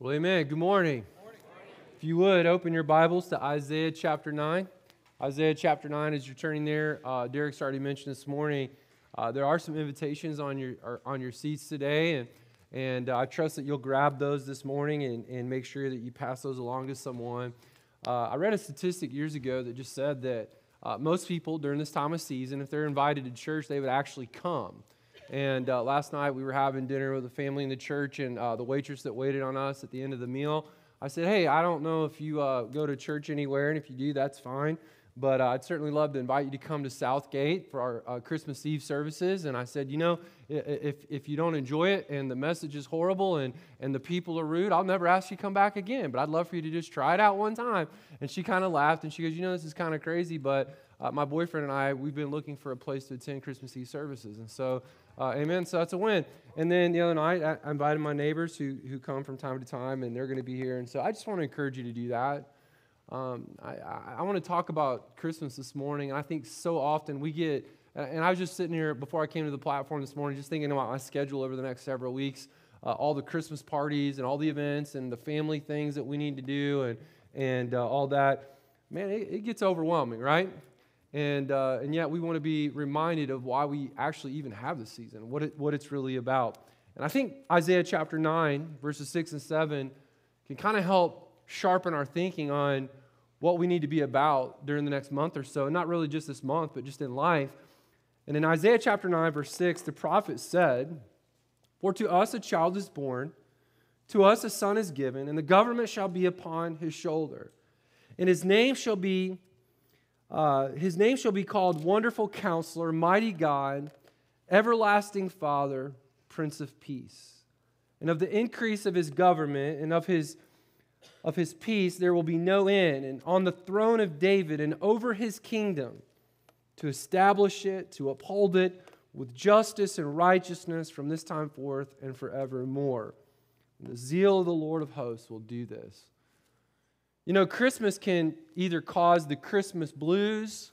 Well, amen. Good morning. If you would, open your Bibles to Isaiah chapter 9. Isaiah chapter 9, as you're turning there, uh, Derek's already mentioned this morning, uh, there are some invitations on your, on your seats today, and, and uh, I trust that you'll grab those this morning and, and make sure that you pass those along to someone. Uh, I read a statistic years ago that just said that uh, most people during this time of season, if they're invited to church, they would actually come. And uh, last night we were having dinner with a family in the church, and uh, the waitress that waited on us at the end of the meal, I said, Hey, I don't know if you uh, go to church anywhere, and if you do, that's fine. But uh, I'd certainly love to invite you to come to Southgate for our uh, Christmas Eve services. And I said, You know, if, if you don't enjoy it and the message is horrible and, and the people are rude, I'll never ask you to come back again. But I'd love for you to just try it out one time. And she kind of laughed and she goes, You know, this is kind of crazy, but uh, my boyfriend and I, we've been looking for a place to attend Christmas Eve services. And so uh, amen. So that's a win. And then the other night, I, invited my neighbors who, who come from time to time, and they're going to be here. And so I just want to encourage you to do that. Um, I, I, I want to talk about Christmas this morning. I think so often we get, and I was just sitting here before I came to the platform this morning, just thinking about my schedule over the next several weeks, uh, all the Christmas parties and all the events and the family things that we need to do and, and uh, all that. Man, it, it gets overwhelming, right? And, uh, and yet we want to be reminded of why we actually even have this season, what, it, what it's really about. And I think Isaiah chapter 9, verses 6 and 7, can kind of help sharpen our thinking on what we need to be about during the next month or so. Not really just this month, but just in life. And in Isaiah chapter 9, verse 6, the prophet said, For to us a child is born, to us a son is given, and the government shall be upon his shoulder. And his name shall be uh, his name shall be called Wonderful Counselor, Mighty God, Everlasting Father, Prince of Peace. And of the increase of his government and of his, of his peace there will be no end. And on the throne of David and over his kingdom, to establish it, to uphold it with justice and righteousness from this time forth and forevermore. And the zeal of the Lord of hosts will do this. You know, Christmas can either cause the Christmas blues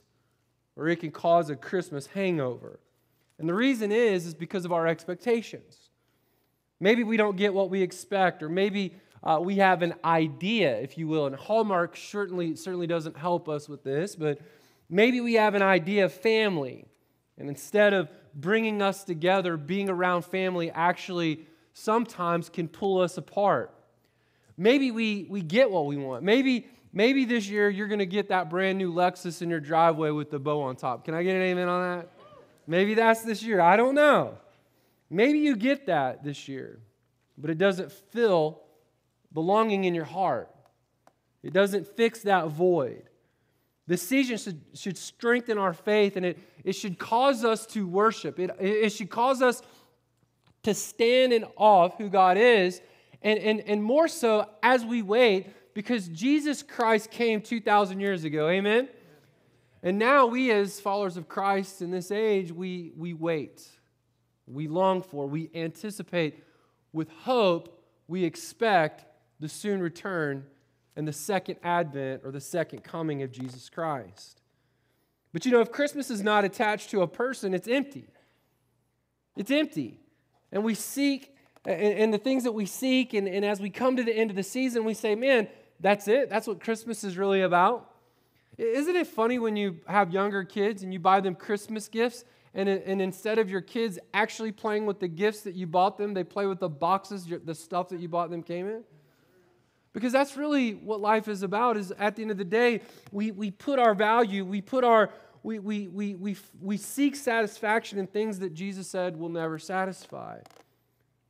or it can cause a Christmas hangover. And the reason is is because of our expectations. Maybe we don't get what we expect or maybe uh, we have an idea, if you will, and Hallmark certainly certainly doesn't help us with this, but maybe we have an idea of family. And instead of bringing us together, being around family actually sometimes can pull us apart. Maybe we, we get what we want. Maybe, maybe this year you're going to get that brand new Lexus in your driveway with the bow on top. Can I get an amen on that? Maybe that's this year. I don't know. Maybe you get that this year, but it doesn't fill belonging in your heart. It doesn't fix that void. The season should, should strengthen our faith and it, it should cause us to worship. It, it should cause us to stand in awe of who God is and, and, and more so as we wait, because Jesus Christ came 2,000 years ago. Amen? And now we, as followers of Christ in this age, we, we wait. We long for, we anticipate with hope, we expect the soon return and the second advent or the second coming of Jesus Christ. But you know, if Christmas is not attached to a person, it's empty. It's empty. And we seek and, and the things that we seek. And, and as we come to the end of the season, we say, man, that's it. That's what Christmas is really about. Isn't it funny when you have younger kids and you buy them Christmas gifts, and, and instead of your kids actually playing with the gifts that you bought them, they play with the boxes, the stuff that you bought them came in? Because that's really what life is about, is at the end of the day, we, we put our value, we put our, we, we, we, we, we seek satisfaction in things that Jesus said will never satisfy.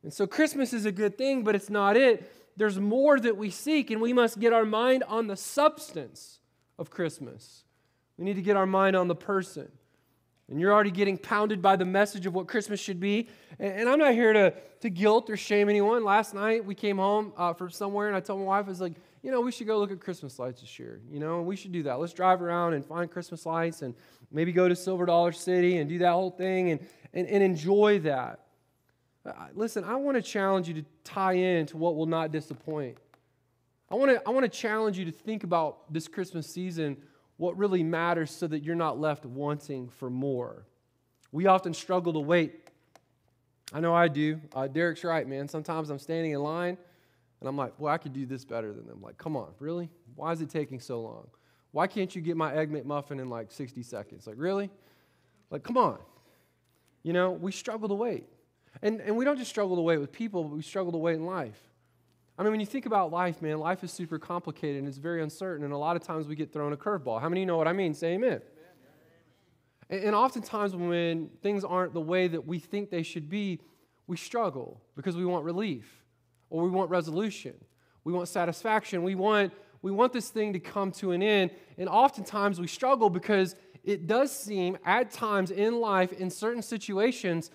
And so Christmas is a good thing, but it's not it. There's more that we seek, and we must get our mind on the substance of Christmas. We need to get our mind on the person. And you're already getting pounded by the message of what Christmas should be. And, I'm not here to, to guilt or shame anyone. Last night we came home uh, from somewhere, and I told my wife, I was like, you know, we should go look at Christmas lights this year. You know, we should do that. Let's drive around and find Christmas lights and maybe go to Silver Dollar City and do that whole thing and, and, and enjoy that. Listen, I want to challenge you to tie in to what will not disappoint. I want to, I want to challenge you to think about this Christmas season, what really matters, so that you're not left wanting for more. We often struggle to wait. I know I do. Uh, Derek's right, man. Sometimes I'm standing in line And I'm like, well, I could do this better than them. Like, come on, really? Why is it taking so long? Why can't you get my Egg McMuffin in like 60 seconds? Like, really? Like, come on. You know, we struggle to wait. And, and we don't just struggle to wait with people, but we struggle to wait in life. I mean, when you think about life, man, life is super complicated and it's very uncertain. And a lot of times we get thrown a curveball. How many know what I mean? Say amen. amen. And, and oftentimes when things aren't the way that we think they should be, we struggle because we want relief or we want resolution. We want satisfaction. We want, we want this thing to come to an end. And oftentimes we struggle because it does seem at times in life, in certain situations,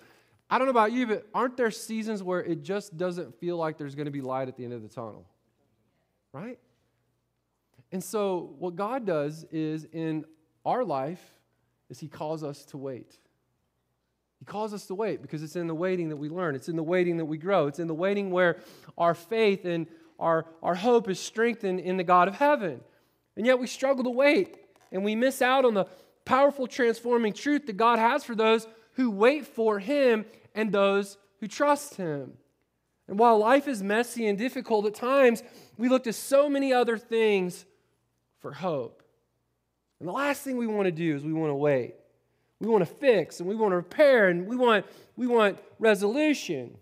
I don't know about you, but aren't there seasons where it just doesn't feel like there's going to be light at the end of the tunnel? Right? And so what God does is in our life is he calls us to wait. He calls us to wait because it's in the waiting that we learn. It's in the waiting that we grow. It's in the waiting where our faith and our, our hope is strengthened in the God of heaven. And yet we struggle to wait and we miss out on the powerful transforming truth that God has for those who wait for Him and those who trust Him. And while life is messy and difficult at times, we look to so many other things for hope. And the last thing we want to do is we want to wait. We want to fix and we want to repair and we want, we want resolution.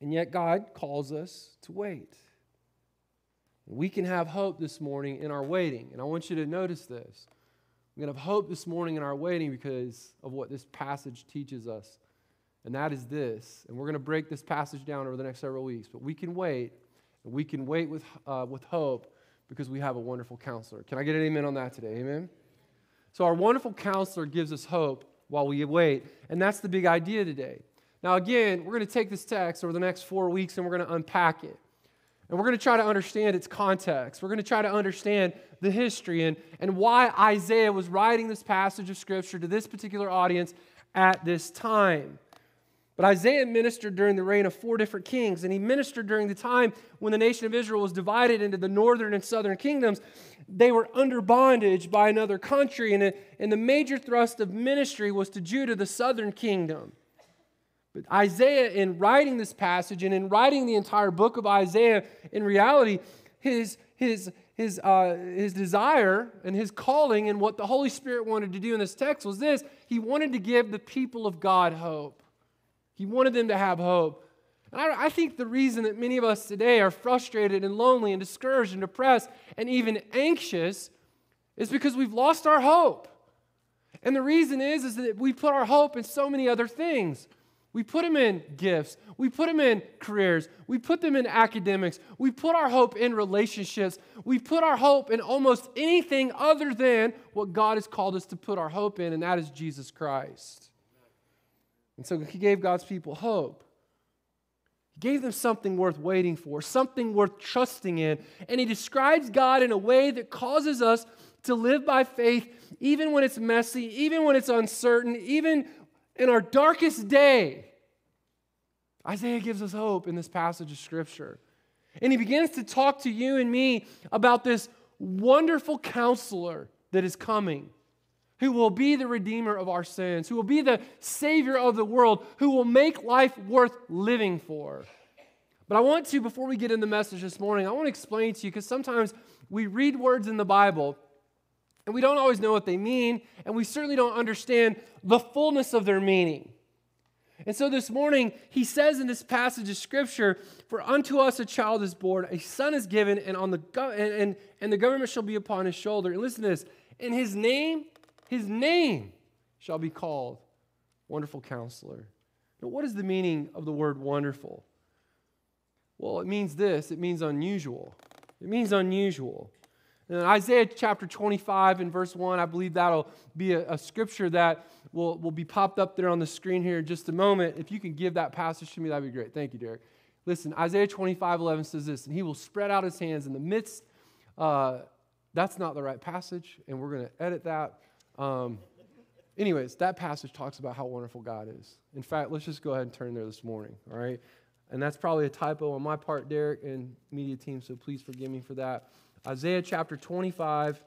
And yet God calls us to wait. We can have hope this morning in our waiting. And I want you to notice this. We can have hope this morning in our waiting because of what this passage teaches us. And that is this. And we're going to break this passage down over the next several weeks. But we can wait, and we can wait with, uh, with hope because we have a wonderful counselor. Can I get an amen on that today? Amen? So, our wonderful counselor gives us hope while we wait. And that's the big idea today. Now, again, we're going to take this text over the next four weeks and we're going to unpack it. And we're going to try to understand its context. We're going to try to understand the history and, and why Isaiah was writing this passage of Scripture to this particular audience at this time. But Isaiah ministered during the reign of four different kings, and he ministered during the time when the nation of Israel was divided into the northern and southern kingdoms. They were under bondage by another country, and, and the major thrust of ministry was to Judah, the southern kingdom. But Isaiah, in writing this passage and in writing the entire book of Isaiah, in reality, his, his, his, uh, his desire and his calling and what the Holy Spirit wanted to do in this text was this he wanted to give the people of God hope. He wanted them to have hope. And I, I think the reason that many of us today are frustrated and lonely and discouraged and depressed and even anxious is because we've lost our hope. And the reason is, is that we put our hope in so many other things. We put them in gifts. We put them in careers. We put them in academics. We put our hope in relationships. We put our hope in almost anything other than what God has called us to put our hope in, and that is Jesus Christ. And so He gave God's people hope. He gave them something worth waiting for, something worth trusting in. And He describes God in a way that causes us to live by faith, even when it's messy, even when it's uncertain, even in our darkest day, Isaiah gives us hope in this passage of Scripture. And he begins to talk to you and me about this wonderful counselor that is coming, who will be the redeemer of our sins, who will be the savior of the world, who will make life worth living for. But I want to, before we get in the message this morning, I want to explain to you because sometimes we read words in the Bible and we don't always know what they mean, and we certainly don't understand the fullness of their meaning. And so this morning, he says in this passage of scripture, For unto us a child is born, a son is given, and, on the go- and, and, and the government shall be upon his shoulder. And listen to this, and his name, his name shall be called Wonderful Counselor. Now, what is the meaning of the word wonderful? Well, it means this it means unusual. It means unusual. In Isaiah chapter 25 and verse 1, I believe that'll be a, a, scripture that will, will be popped up there on the screen here in just a moment. If you can give that passage to me, that'd be great. Thank you, Derek. Listen, Isaiah 25, 11 says this, and he will spread out his hands in the midst. Uh, that's not the right passage, and we're going to edit that. Um, anyways, that passage talks about how wonderful God is. In fact, let's just go ahead and turn there this morning, all right? And that's probably a typo on my part, Derek and media team, so please forgive me for that. Isaiah chapter 25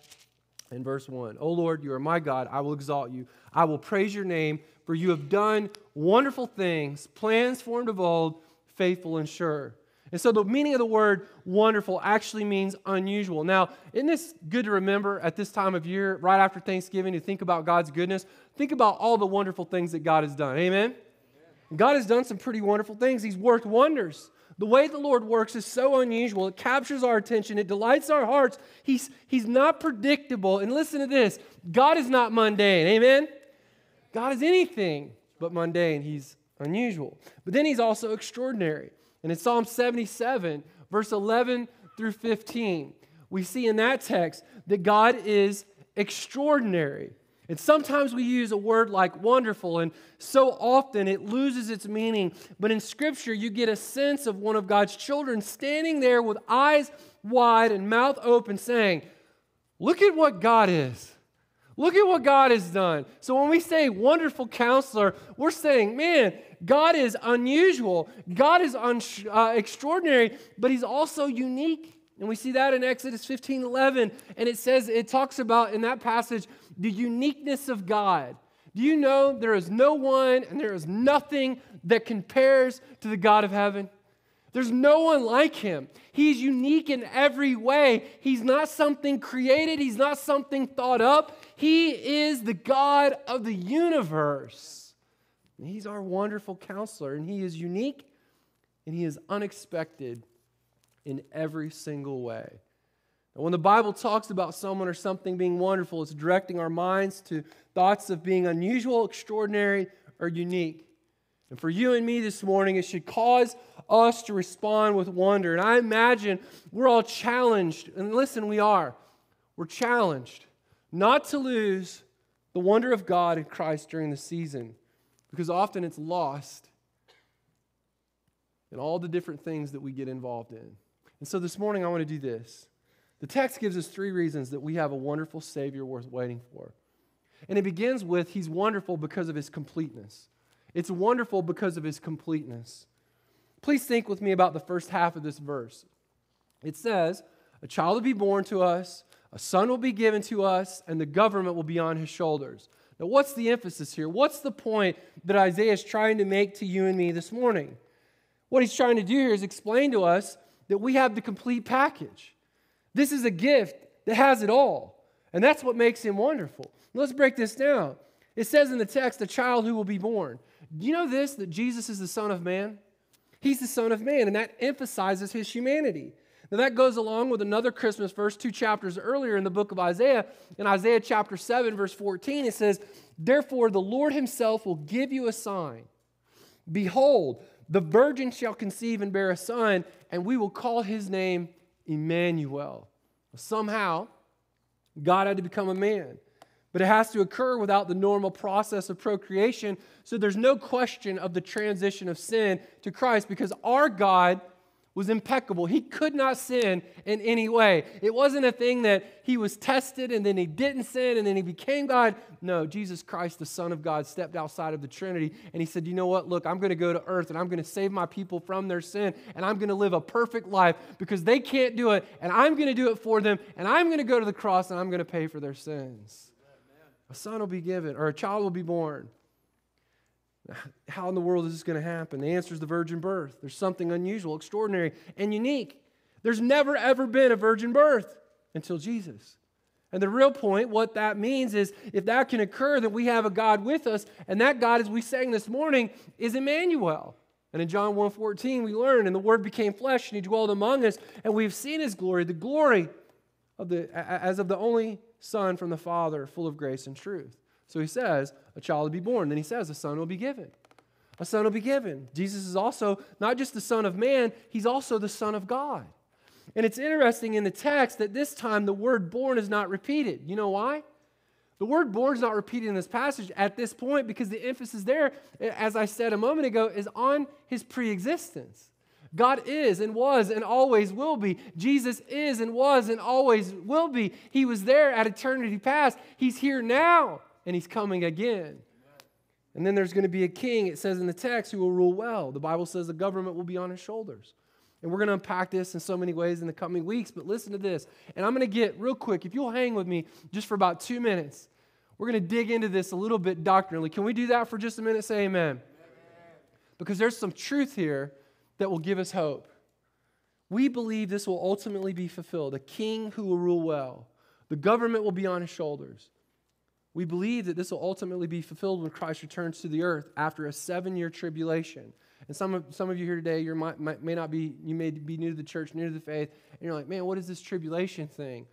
and verse 1. O Lord, you are my God. I will exalt you. I will praise your name, for you have done wonderful things, plans formed of old, faithful and sure. And so the meaning of the word wonderful actually means unusual. Now, isn't this good to remember at this time of year, right after Thanksgiving, to think about God's goodness? Think about all the wonderful things that God has done. Amen? God has done some pretty wonderful things. He's worked wonders. The way the Lord works is so unusual. It captures our attention, it delights our hearts. He's, he's not predictable. And listen to this God is not mundane. Amen? God is anything but mundane. He's unusual. But then he's also extraordinary. And in Psalm 77, verse 11 through 15, we see in that text that God is extraordinary. And sometimes we use a word like wonderful, and so often it loses its meaning. But in Scripture, you get a sense of one of God's children standing there with eyes wide and mouth open, saying, Look at what God is. Look at what God has done. So when we say wonderful counselor, we're saying, man, God is unusual. God is un- uh, extraordinary, but he's also unique. And we see that in Exodus 15 11. And it says, it talks about in that passage the uniqueness of God. Do you know there is no one and there is nothing that compares to the God of heaven? There's no one like him. He's unique in every way. He's not something created, he's not something thought up. He is the God of the universe. And he's our wonderful counselor, and he is unique and he is unexpected in every single way. When the Bible talks about someone or something being wonderful, it's directing our minds to thoughts of being unusual, extraordinary, or unique. And for you and me this morning, it should cause us to respond with wonder. And I imagine we're all challenged, and listen, we are. We're challenged not to lose the wonder of God in Christ during the season, because often it's lost in all the different things that we get involved in. And so this morning, I want to do this. The text gives us three reasons that we have a wonderful Savior worth waiting for. And it begins with He's wonderful because of His completeness. It's wonderful because of his completeness. Please think with me about the first half of this verse. It says, A child will be born to us, a son will be given to us, and the government will be on his shoulders. Now, what's the emphasis here? What's the point that Isaiah is trying to make to you and me this morning? What he's trying to do here is explain to us that we have the complete package. This is a gift that has it all. And that's what makes him wonderful. Let's break this down. It says in the text, a child who will be born. Do you know this, that Jesus is the Son of Man? He's the Son of Man, and that emphasizes his humanity. Now, that goes along with another Christmas verse two chapters earlier in the book of Isaiah. In Isaiah chapter 7, verse 14, it says, Therefore, the Lord himself will give you a sign. Behold, the virgin shall conceive and bear a son, and we will call his name Emmanuel. Somehow, God had to become a man but it has to occur without the normal process of procreation. So there's no question of the transition of sin to Christ because our God was impeccable. He could not sin in any way. It wasn't a thing that he was tested and then he didn't sin and then he became God. No, Jesus Christ, the Son of God, stepped outside of the Trinity and he said, You know what? Look, I'm going to go to earth and I'm going to save my people from their sin and I'm going to live a perfect life because they can't do it and I'm going to do it for them and I'm going to go to the cross and I'm going to pay for their sins. A son will be given, or a child will be born. How in the world is this going to happen? The answer is the virgin birth. There's something unusual, extraordinary, and unique. There's never, ever been a virgin birth until Jesus. And the real point, what that means is if that can occur, then we have a God with us, and that God, as we sang this morning, is Emmanuel. And in John 1:14, we learn, and the Word became flesh, and He dwelled among us, and we've seen His glory, the glory of the as of the only Son from the Father, full of grace and truth. So he says, a child will be born. Then he says, a son will be given. A son will be given. Jesus is also not just the Son of Man, he's also the Son of God. And it's interesting in the text that this time the word born is not repeated. You know why? The word born is not repeated in this passage at this point because the emphasis there, as I said a moment ago, is on his preexistence. God is and was and always will be. Jesus is and was and always will be. He was there at eternity past. He's here now and he's coming again. And then there's going to be a king, it says in the text, who will rule well. The Bible says the government will be on his shoulders. And we're going to unpack this in so many ways in the coming weeks, but listen to this. And I'm going to get real quick, if you'll hang with me just for about two minutes, we're going to dig into this a little bit doctrinally. Can we do that for just a minute? Say amen. amen. Because there's some truth here that will give us hope. We believe this will ultimately be fulfilled a king who will rule well. The government will be on his shoulders. We believe that this will ultimately be fulfilled when Christ returns to the earth after a seven year tribulation. And some of, some of you here today, you may not be, you may be new to the church, new to the faith, and you're like, man, what is this tribulation thing?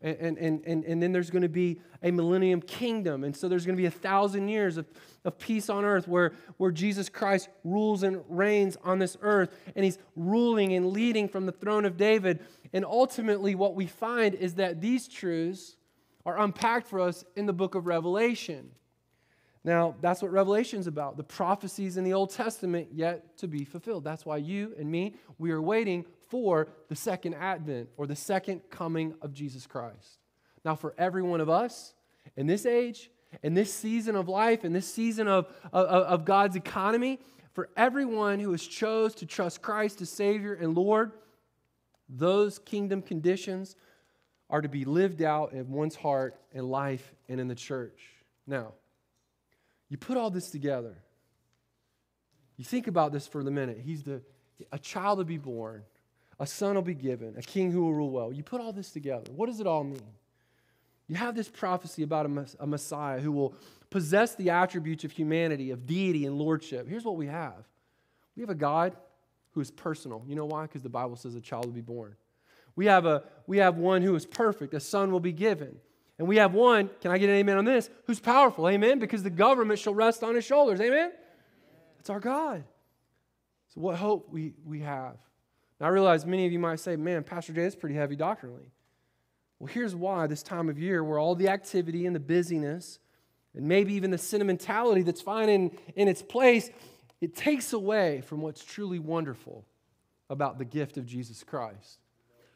And, and, and, and then there's going to be a millennium kingdom. And so there's going to be a thousand years of, of peace on earth where, where Jesus Christ rules and reigns on this earth. And he's ruling and leading from the throne of David. And ultimately, what we find is that these truths are unpacked for us in the book of Revelation. Now, that's what Revelation is about the prophecies in the Old Testament yet to be fulfilled. That's why you and me, we are waiting for the second advent or the second coming of Jesus Christ. Now, for every one of us in this age, in this season of life, in this season of, of, of God's economy, for everyone who has chose to trust Christ as Savior and Lord, those kingdom conditions are to be lived out in one's heart and life and in the church. Now, you put all this together. You think about this for the minute. He's the a child to be born, a son will be given, a king who will rule well. You put all this together. What does it all mean? You have this prophecy about a, a Messiah who will possess the attributes of humanity, of deity and lordship. Here's what we have we have a God who is personal. You know why? Because the Bible says a child will be born. We have, a, we have one who is perfect, a son will be given. And we have one, can I get an amen on this, who's powerful, amen, because the government shall rest on his shoulders, amen? It's our God. So, what hope we, we have. Now, I realize many of you might say, man, Pastor Jay, that's pretty heavy doctrinally. Well, here's why this time of year, where all the activity and the busyness, and maybe even the sentimentality that's fine in, in its place, it takes away from what's truly wonderful about the gift of Jesus Christ.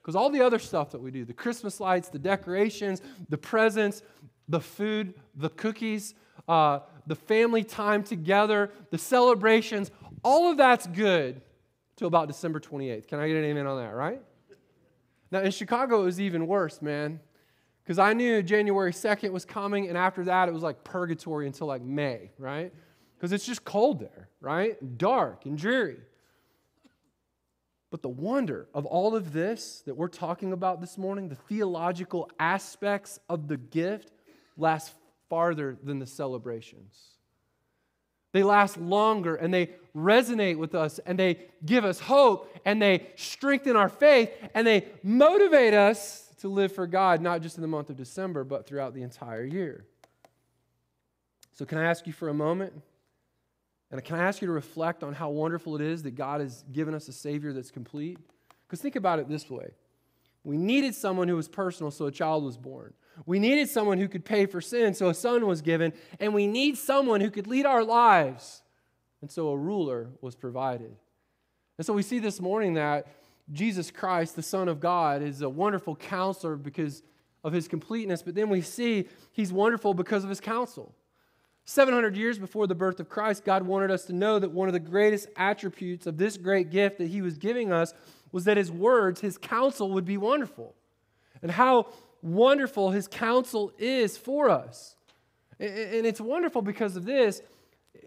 Because all the other stuff that we do the Christmas lights, the decorations, the presents, the food, the cookies, uh, the family time together, the celebrations all of that's good till about December 28th. Can I get an amen on that, right? Now, in Chicago, it was even worse, man. Because I knew January 2nd was coming, and after that, it was like purgatory until like May, right? Because it's just cold there, right? Dark and dreary. But the wonder of all of this that we're talking about this morning, the theological aspects of the gift, lasts farther than the celebrations. They last longer and they resonate with us and they give us hope and they strengthen our faith and they motivate us to live for God, not just in the month of December, but throughout the entire year. So, can I ask you for a moment? And can I ask you to reflect on how wonderful it is that God has given us a Savior that's complete? Because think about it this way we needed someone who was personal, so a child was born. We needed someone who could pay for sin, so a son was given. And we need someone who could lead our lives, and so a ruler was provided. And so we see this morning that Jesus Christ, the Son of God, is a wonderful counselor because of his completeness, but then we see he's wonderful because of his counsel. 700 years before the birth of Christ, God wanted us to know that one of the greatest attributes of this great gift that he was giving us was that his words, his counsel would be wonderful. And how wonderful his counsel is for us. And it's wonderful because of this,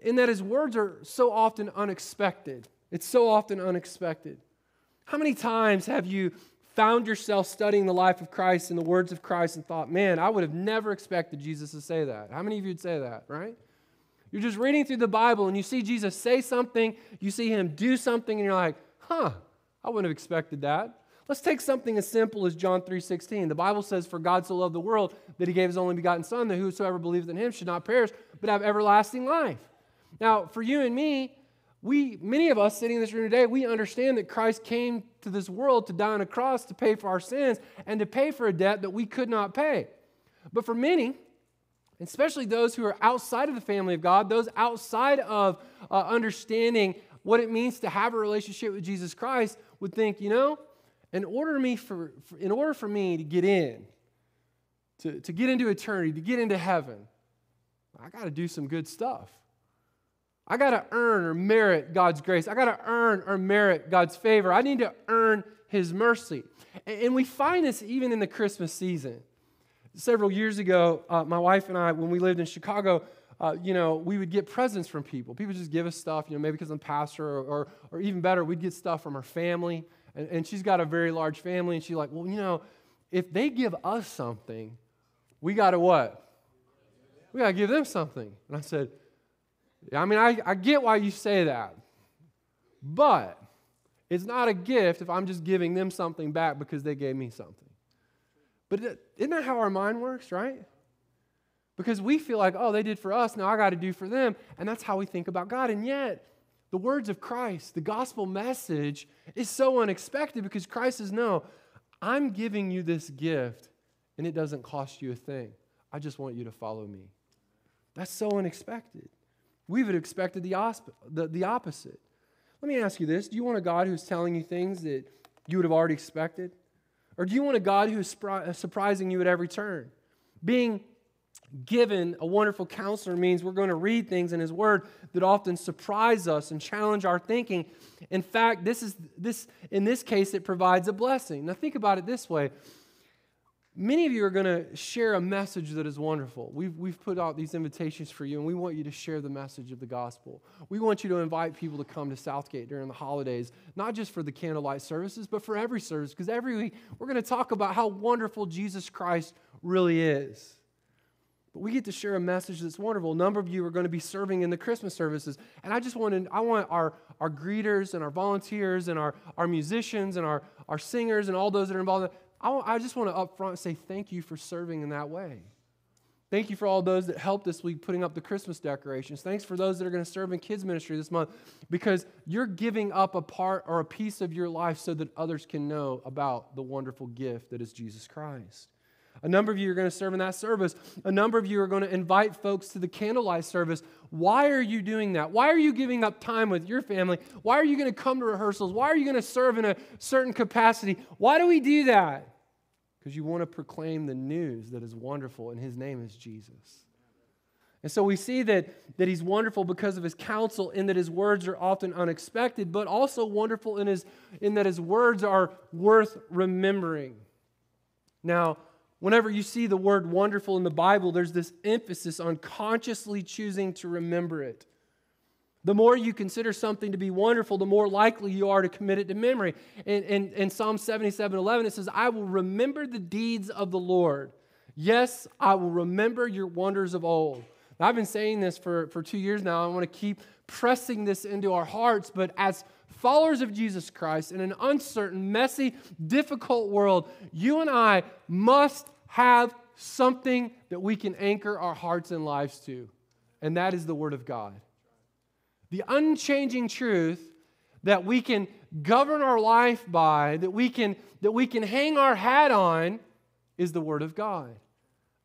in that his words are so often unexpected. It's so often unexpected. How many times have you found yourself studying the life of Christ and the words of Christ and thought, man, I would have never expected Jesus to say that? How many of you would say that, right? You're just reading through the Bible and you see Jesus say something, you see him do something, and you're like, huh, I wouldn't have expected that. Let's take something as simple as John 3:16. The Bible says, "For God so loved the world that he gave his only begotten son that whosoever believes in him should not perish but have everlasting life." Now, for you and me, we many of us sitting in this room today, we understand that Christ came to this world to die on a cross to pay for our sins and to pay for a debt that we could not pay. But for many, especially those who are outside of the family of God, those outside of uh, understanding what it means to have a relationship with Jesus Christ, would think, you know, in order, me for, in order for me to get in, to, to get into eternity, to get into heaven, I got to do some good stuff. I got to earn or merit God's grace. I got to earn or merit God's favor. I need to earn His mercy. And, we find this even in the Christmas season. Several years ago, uh, my wife and I, when we lived in Chicago, uh, you know, we would get presents from people. People just give us stuff, you know, maybe because I'm pastor, or, or, or even better, we'd get stuff from our family And, and she's got a very large family, and she's like, well, you know, if they give us something, we got to what? We got to give them something. And I said, I mean, I, I get why you say that, but it's not a gift if I'm just giving them something back because they gave me something. But isn't that how our mind works, right? Because we feel like, oh, they did for us, now I got to do for them. And that's how we think about God. And yet, the words of Christ, the gospel message, is so unexpected because Christ says, no, I'm giving you this gift and it doesn't cost you a thing. I just want you to follow me. That's so unexpected. We would have expected the, osp- the, the opposite. Let me ask you this Do you want a God who's telling you things that you would have already expected? Or do you want a God who is uh, surprising you at every turn? Being given a wonderful counselor means we're going to read things in his word that often surprise us and challenge our thinking in fact this is this in this case it provides a blessing now think about it this way many of you are going to share a message that is wonderful we've, we've put out these invitations for you and we want you to share the message of the gospel we want you to invite people to come to southgate during the holidays not just for the candlelight services but for every service because every week we're going to talk about how wonderful jesus christ really is but we get to share a message that's wonderful. A number of you are going to be serving in the Christmas services. And I just want to, I want our, our greeters and our volunteers and our, our musicians and our, our singers and all those that are involved. I, just want to up front say thank you for serving in that way. Thank you for all those that helped this week putting up the Christmas decorations. Thanks for those that are going to serve in kids ministry this month because you're giving up a part or a piece of your life so that others can know about the wonderful gift that is Jesus Christ. A number of you are going to serve in that service. A number of you are going to invite folks to the candlelight service. Why are you doing that? Why are you giving up time with your family? Why are you going to come to rehearsals? Why are you going to serve in a certain capacity? Why do we do that? Because you want to proclaim the news that is wonderful, and his name is Jesus. And so we see that, that he's wonderful because of his counsel, in that his words are often unexpected, but also wonderful in, his, in that his words are worth remembering. Now, Whenever you see the word wonderful in the Bible, there's this emphasis on consciously choosing to remember it. The more you consider something to be wonderful, the more likely you are to commit it to memory. In, in, in Psalm 77 11, it says, I will remember the deeds of the Lord. Yes, I will remember your wonders of old. Now, I've been saying this for, for two years now. I want to keep pressing this into our hearts, but as followers of Jesus Christ in an uncertain, messy, difficult world, you and I must have something that we can anchor our hearts and lives to, and that is the Word of God. The unchanging truth that we can govern our life by, that we can, that we can hang our hat on, is the Word of God.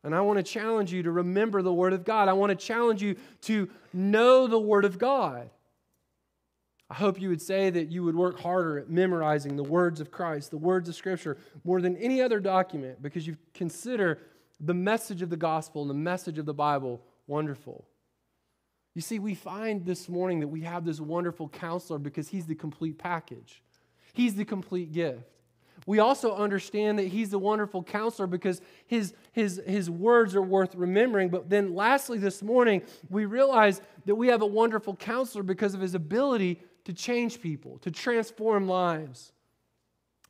And I want to challenge you to remember the Word of God. I want to challenge you to know the Word of God. I hope you would say that you would work harder at memorizing the words of Christ, the words of Scripture, more than any other document because you consider the message of the gospel and the message of the Bible wonderful. You see, we find this morning that we have this wonderful counselor because he's the complete package, he's the complete gift. We also understand that he's the wonderful counselor because his, his, his words are worth remembering. But then, lastly, this morning, we realize that we have a wonderful counselor because of his ability to change people, to transform lives.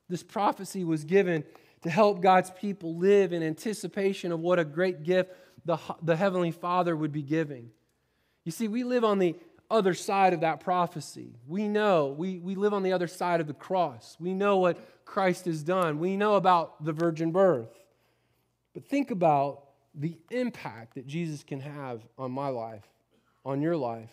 This prophecy was given to help God's people live in anticipation of what a great gift the, the Heavenly Father would be giving. You see, we live on the other side of that prophecy. We know, we, we live on the other side of the cross. We know what Christ has done. We know about the virgin birth. But think about the impact that Jesus can have on my life, on your life.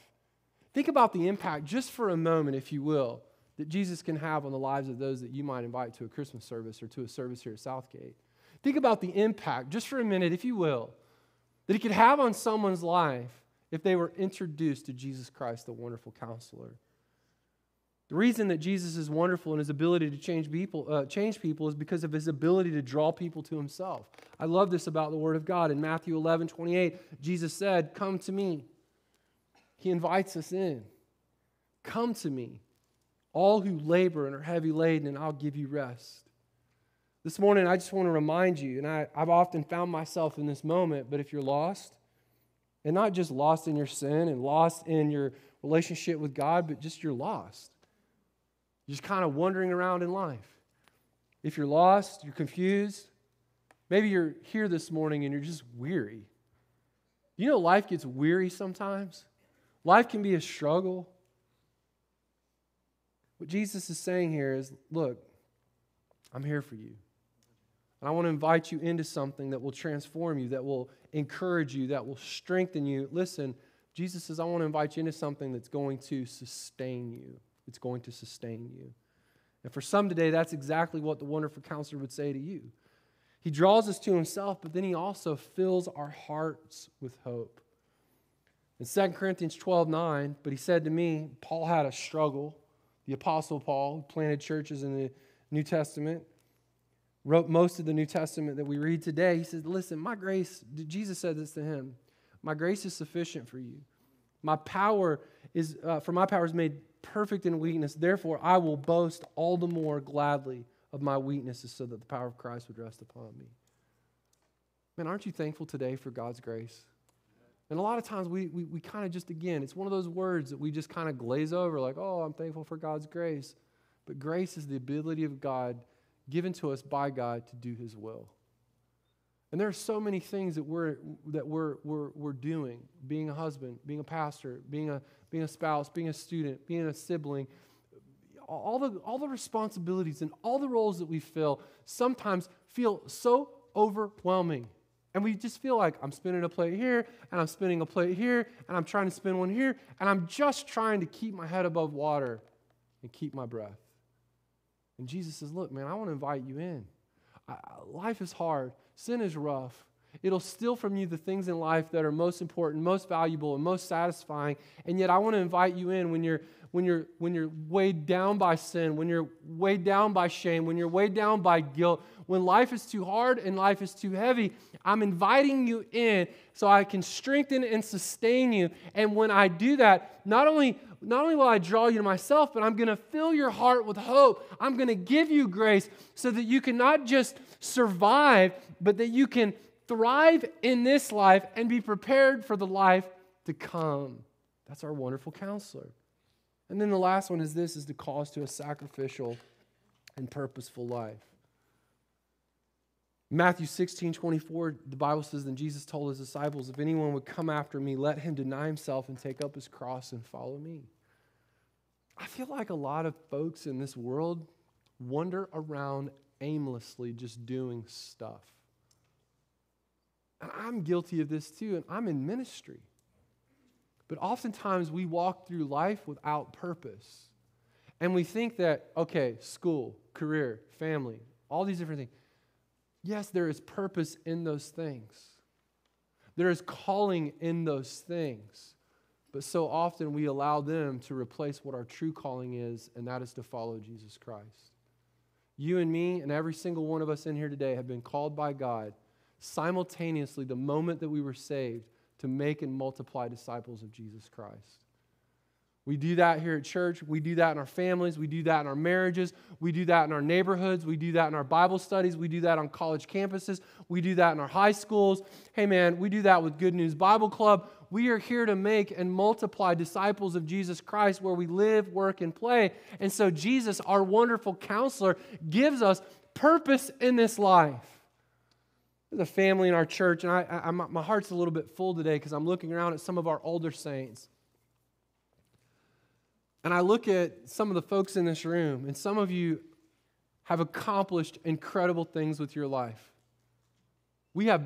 Think about the impact, just for a moment, if you will, that Jesus can have on the lives of those that you might invite to a Christmas service or to a service here at Southgate. Think about the impact, just for a minute, if you will, that he could have on someone's life if they were introduced to Jesus Christ, the wonderful counselor. The reason that Jesus is wonderful in his ability to change people, uh, change people is because of his ability to draw people to himself. I love this about the Word of God. In Matthew 11, 28, Jesus said, Come to me. He invites us in. Come to me, all who labor and are heavy laden, and I'll give you rest. This morning, I just want to remind you, and I, I've often found myself in this moment, but if you're lost, and not just lost in your sin and lost in your relationship with God, but just you're lost. You're just kind of wandering around in life. If you're lost, you're confused, maybe you're here this morning and you're just weary. You know, life gets weary sometimes. Life can be a struggle. What Jesus is saying here is look, I'm here for you. And I want to invite you into something that will transform you, that will encourage you, that will strengthen you. Listen, Jesus says, I want to invite you into something that's going to sustain you. It's going to sustain you. And for some today, that's exactly what the wonderful counselor would say to you. He draws us to himself, but then he also fills our hearts with hope. In 2 Corinthians 12 9, but he said to me, Paul had a struggle. The Apostle Paul, who planted churches in the New Testament, wrote most of the New Testament that we read today. He says, Listen, my grace, Jesus said this to him, my grace is sufficient for you. My power is, uh, for my power is made perfect in weakness. Therefore, I will boast all the more gladly of my weaknesses so that the power of Christ would rest upon me. Man, aren't you thankful today for God's grace? And a lot of times we, we, we kind of just, again, it's one of those words that we just kind of glaze over, like, oh, I'm thankful for God's grace. But grace is the ability of God given to us by God to do His will. And there are so many things that we're, that we're, we're, we're doing being a husband, being a pastor, being a, being a spouse, being a student, being a sibling. All the, all the responsibilities and all the roles that we fill sometimes feel so overwhelming. And we just feel like I'm spinning a plate here, and I'm spinning a plate here, and I'm trying to spin one here, and I'm just trying to keep my head above water and keep my breath. And Jesus says, Look, man, I want to invite you in. I, life is hard, sin is rough. It'll steal from you the things in life that are most important, most valuable, and most satisfying. And yet, I want to invite you in when you're, when, you're, when you're weighed down by sin, when you're weighed down by shame, when you're weighed down by guilt, when life is too hard and life is too heavy. I'm inviting you in so I can strengthen and sustain you. And when I do that, not only not only will I draw you to myself, but I'm going to fill your heart with hope. I'm going to give you grace so that you can not just survive, but that you can thrive in this life and be prepared for the life to come. That's our wonderful counselor. And then the last one is this is the call us to a sacrificial and purposeful life. Matthew 16, 24, the Bible says, Then Jesus told his disciples, If anyone would come after me, let him deny himself and take up his cross and follow me. I feel like a lot of folks in this world wander around aimlessly just doing stuff. And I'm guilty of this too, and I'm in ministry. But oftentimes we walk through life without purpose. And we think that, okay, school, career, family, all these different things Yes, there is purpose in those things. There is calling in those things. But so often we allow them to replace what our true calling is, and that is to follow Jesus Christ. You and me, and every single one of us in here today, have been called by God simultaneously, the moment that we were saved, to make and multiply disciples of Jesus Christ. We do that here at church. We do that in our families. We do that in our marriages. We do that in our neighborhoods. We do that in our Bible studies. We do that on college campuses. We do that in our high schools. Hey, man, we do that with Good News Bible Club. We are here to make and multiply disciples of Jesus Christ where we live, work, and play. And so, Jesus, our wonderful counselor, gives us purpose in this life. There's a family in our church, and I, I, my heart's a little bit full today because I'm looking around at some of our older saints. And I look at some of the folks in this room, and some of you have accomplished incredible things with your life. We have,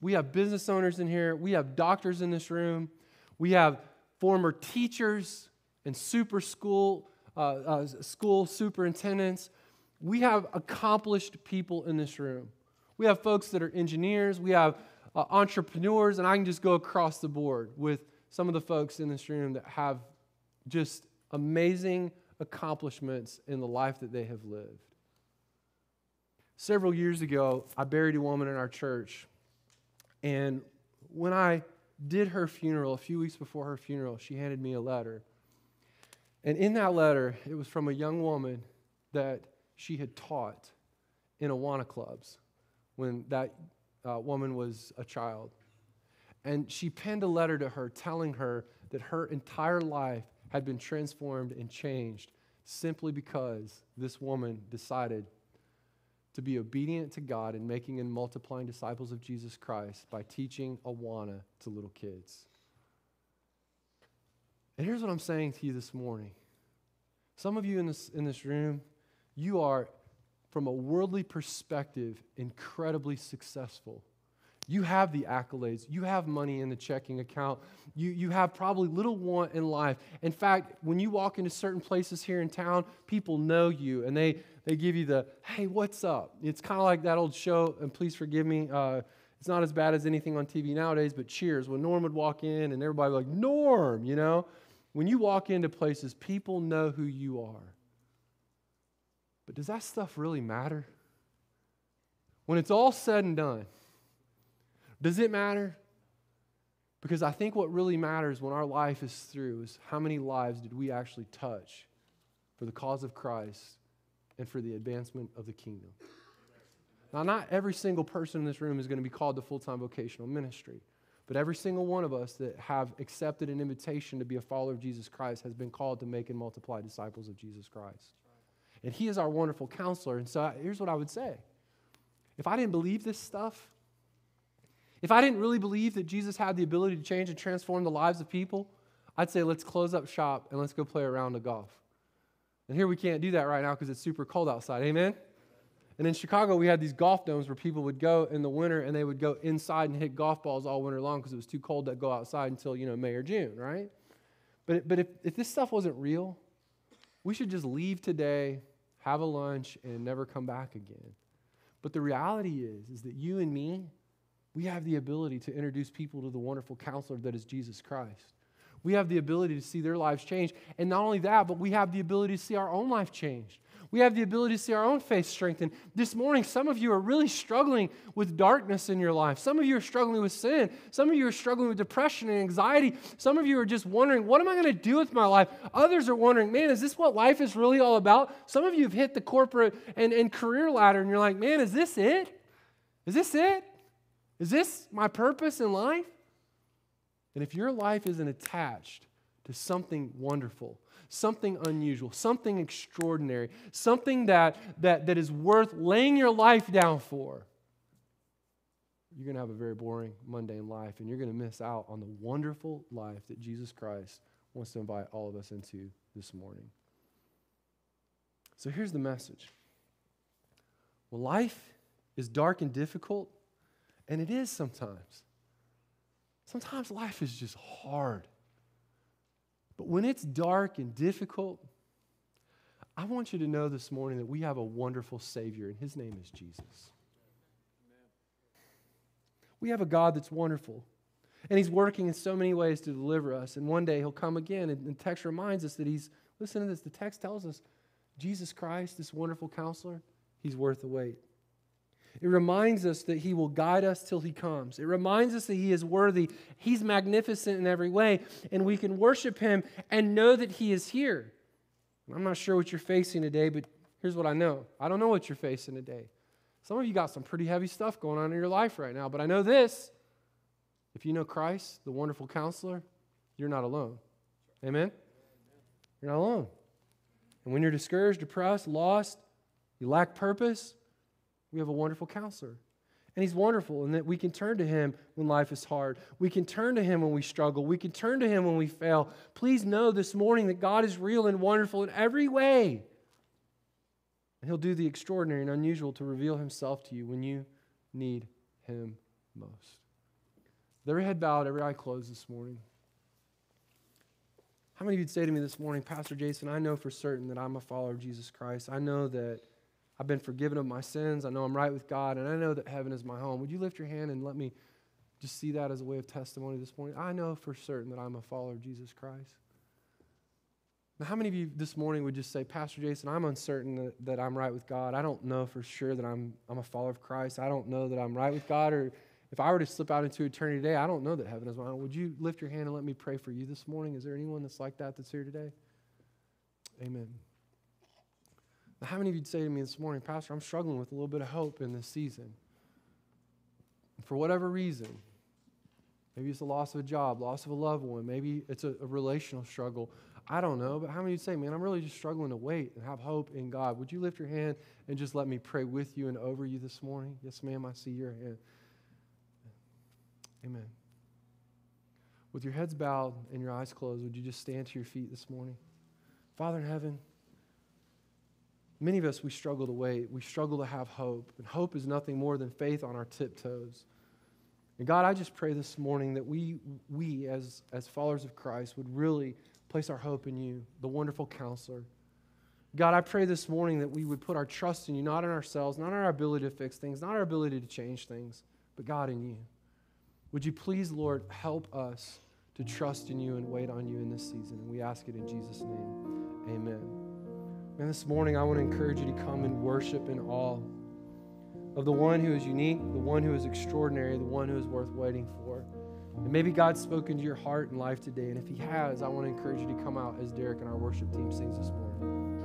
we have business owners in here, we have doctors in this room, we have former teachers and super school, uh, uh, school superintendents. We have accomplished people in this room. We have folks that are engineers, we have uh, entrepreneurs, and I can just go across the board with some of the folks in this room that have just amazing accomplishments in the life that they have lived. Several years ago, I buried a woman in our church. And when I did her funeral, a few weeks before her funeral, she handed me a letter. And in that letter, it was from a young woman that she had taught in Awana clubs when that uh, woman was a child. And she penned a letter to her telling her that her entire life had been transformed and changed simply because this woman decided to be obedient to God in making and multiplying disciples of Jesus Christ by teaching Awana to little kids. And here's what I'm saying to you this morning. Some of you in this, in this room, you are, from a worldly perspective, incredibly successful. You have the accolades. You have money in the checking account. You, you have probably little want in life. In fact, when you walk into certain places here in town, people know you and they, they give you the, hey, what's up? It's kind of like that old show, and please forgive me. Uh, it's not as bad as anything on TV nowadays, but Cheers, when Norm would walk in and everybody would be like, Norm, you know? When you walk into places, people know who you are. But does that stuff really matter? When it's all said and done, does it matter? Because I think what really matters when our life is through is how many lives did we actually touch for the cause of Christ and for the advancement of the kingdom. Now, not every single person in this room is going to be called to full time vocational ministry, but every single one of us that have accepted an invitation to be a follower of Jesus Christ has been called to make and multiply disciples of Jesus Christ. And He is our wonderful counselor. And so here's what I would say if I didn't believe this stuff, if I didn't really believe that Jesus had the ability to change and transform the lives of people, I'd say let's close up shop and let's go play a round of golf. And here we can't do that right now because it's super cold outside. Amen? And in Chicago, we had these golf domes where people would go in the winter and they would go inside and hit golf balls all winter long because it was too cold to go outside until, you know, May or June, right? But, but if, if this stuff wasn't real, we should just leave today, have a lunch, and never come back again. But the reality is, is that you and me, we have the ability to introduce people to the wonderful counselor that is Jesus Christ we have the ability to see their lives change. And not only that, but we have the ability to see our own life changed. We have the ability to see our own faith strengthened. This morning, some of you are really struggling with darkness in your life. Some of you are struggling with sin. Some of you are struggling with depression and anxiety. Some of you are just wondering, what am I going to do with my life? Others are wondering, man, is this what life is really all about? Some of you have hit the corporate and, and career ladder and you're like, man, is this it? Is this it? Is this my purpose in life? And if your life isn't attached to something wonderful, something unusual, something extraordinary, something that, that, that is worth laying your life down for, you're going to have a very boring, mundane life, and you're going to miss out on the wonderful life that Jesus Christ wants to invite all of us into this morning. So here's the message. Well, life is dark and difficult, and it is sometimes. Sometimes life is just hard. But when it's dark and difficult, I want you to know this morning that we have a wonderful Savior, and His name is Jesus. We have a God that's wonderful, and He's working in so many ways to deliver us. And one day He'll come again, and the text reminds us that He's, listen to this, the text tells us Jesus Christ, this wonderful counselor, He's worth the wait. It reminds us that He will guide us till He comes. It reminds us that He is worthy. He's magnificent in every way, and we can worship Him and know that He is here. I'm not sure what you're facing today, but here's what I know I don't know what you're facing today. Some of you got some pretty heavy stuff going on in your life right now, but I know this. If you know Christ, the wonderful counselor, you're not alone. Amen? You're not alone. And when you're discouraged, depressed, lost, you lack purpose, we have a wonderful counselor. And he's wonderful in that we can turn to him when life is hard. We can turn to him when we struggle. We can turn to him when we fail. Please know this morning that God is real and wonderful in every way. And he'll do the extraordinary and unusual to reveal himself to you when you need him most. With every head bowed, every eye closed this morning. How many of you'd say to me this morning, Pastor Jason, I know for certain that I'm a follower of Jesus Christ. I know that I've been forgiven of my sins. I know I'm right with God, and I know that heaven is my home. Would you lift your hand and let me just see that as a way of testimony this morning? I know for certain that I'm a follower of Jesus Christ. Now, how many of you this morning would just say, Pastor Jason, I'm uncertain that, that I'm right with God. I don't know for sure that I'm, I'm a follower of Christ. I don't know that I'm right with God. Or if I were to slip out into eternity today, I don't know that heaven is my home. Would you lift your hand and let me pray for you this morning? Is there anyone that's like that that's here today? Amen. How many of you'd say to me this morning, Pastor, I'm struggling with a little bit of hope in this season? For whatever reason, maybe it's the loss of a job, loss of a loved one, maybe it's a, a relational struggle. I don't know, but how many of you say, man, I'm really just struggling to wait and have hope in God? Would you lift your hand and just let me pray with you and over you this morning? Yes, ma'am, I see your hand. Amen. With your heads bowed and your eyes closed, would you just stand to your feet this morning? Father in heaven, many of us, we struggle to wait. We struggle to have hope. And hope is nothing more than faith on our tiptoes. And God, I just pray this morning that we, we as, as followers of Christ, would really place our hope in you, the wonderful counselor. God, I pray this morning that we would put our trust in you, not in ourselves, not in our ability to fix things, not our ability to change things, but God in you. Would you please, Lord, help us to trust in you and wait on you in this season? And we ask it in Jesus' name. Amen. And this morning, I want to encourage you to come and worship in awe of the one who is unique, the one who is extraordinary, the one who is worth waiting for. And maybe God's spoken to your heart and life today. And if He has, I want to encourage you to come out as Derek and our worship team sings this morning.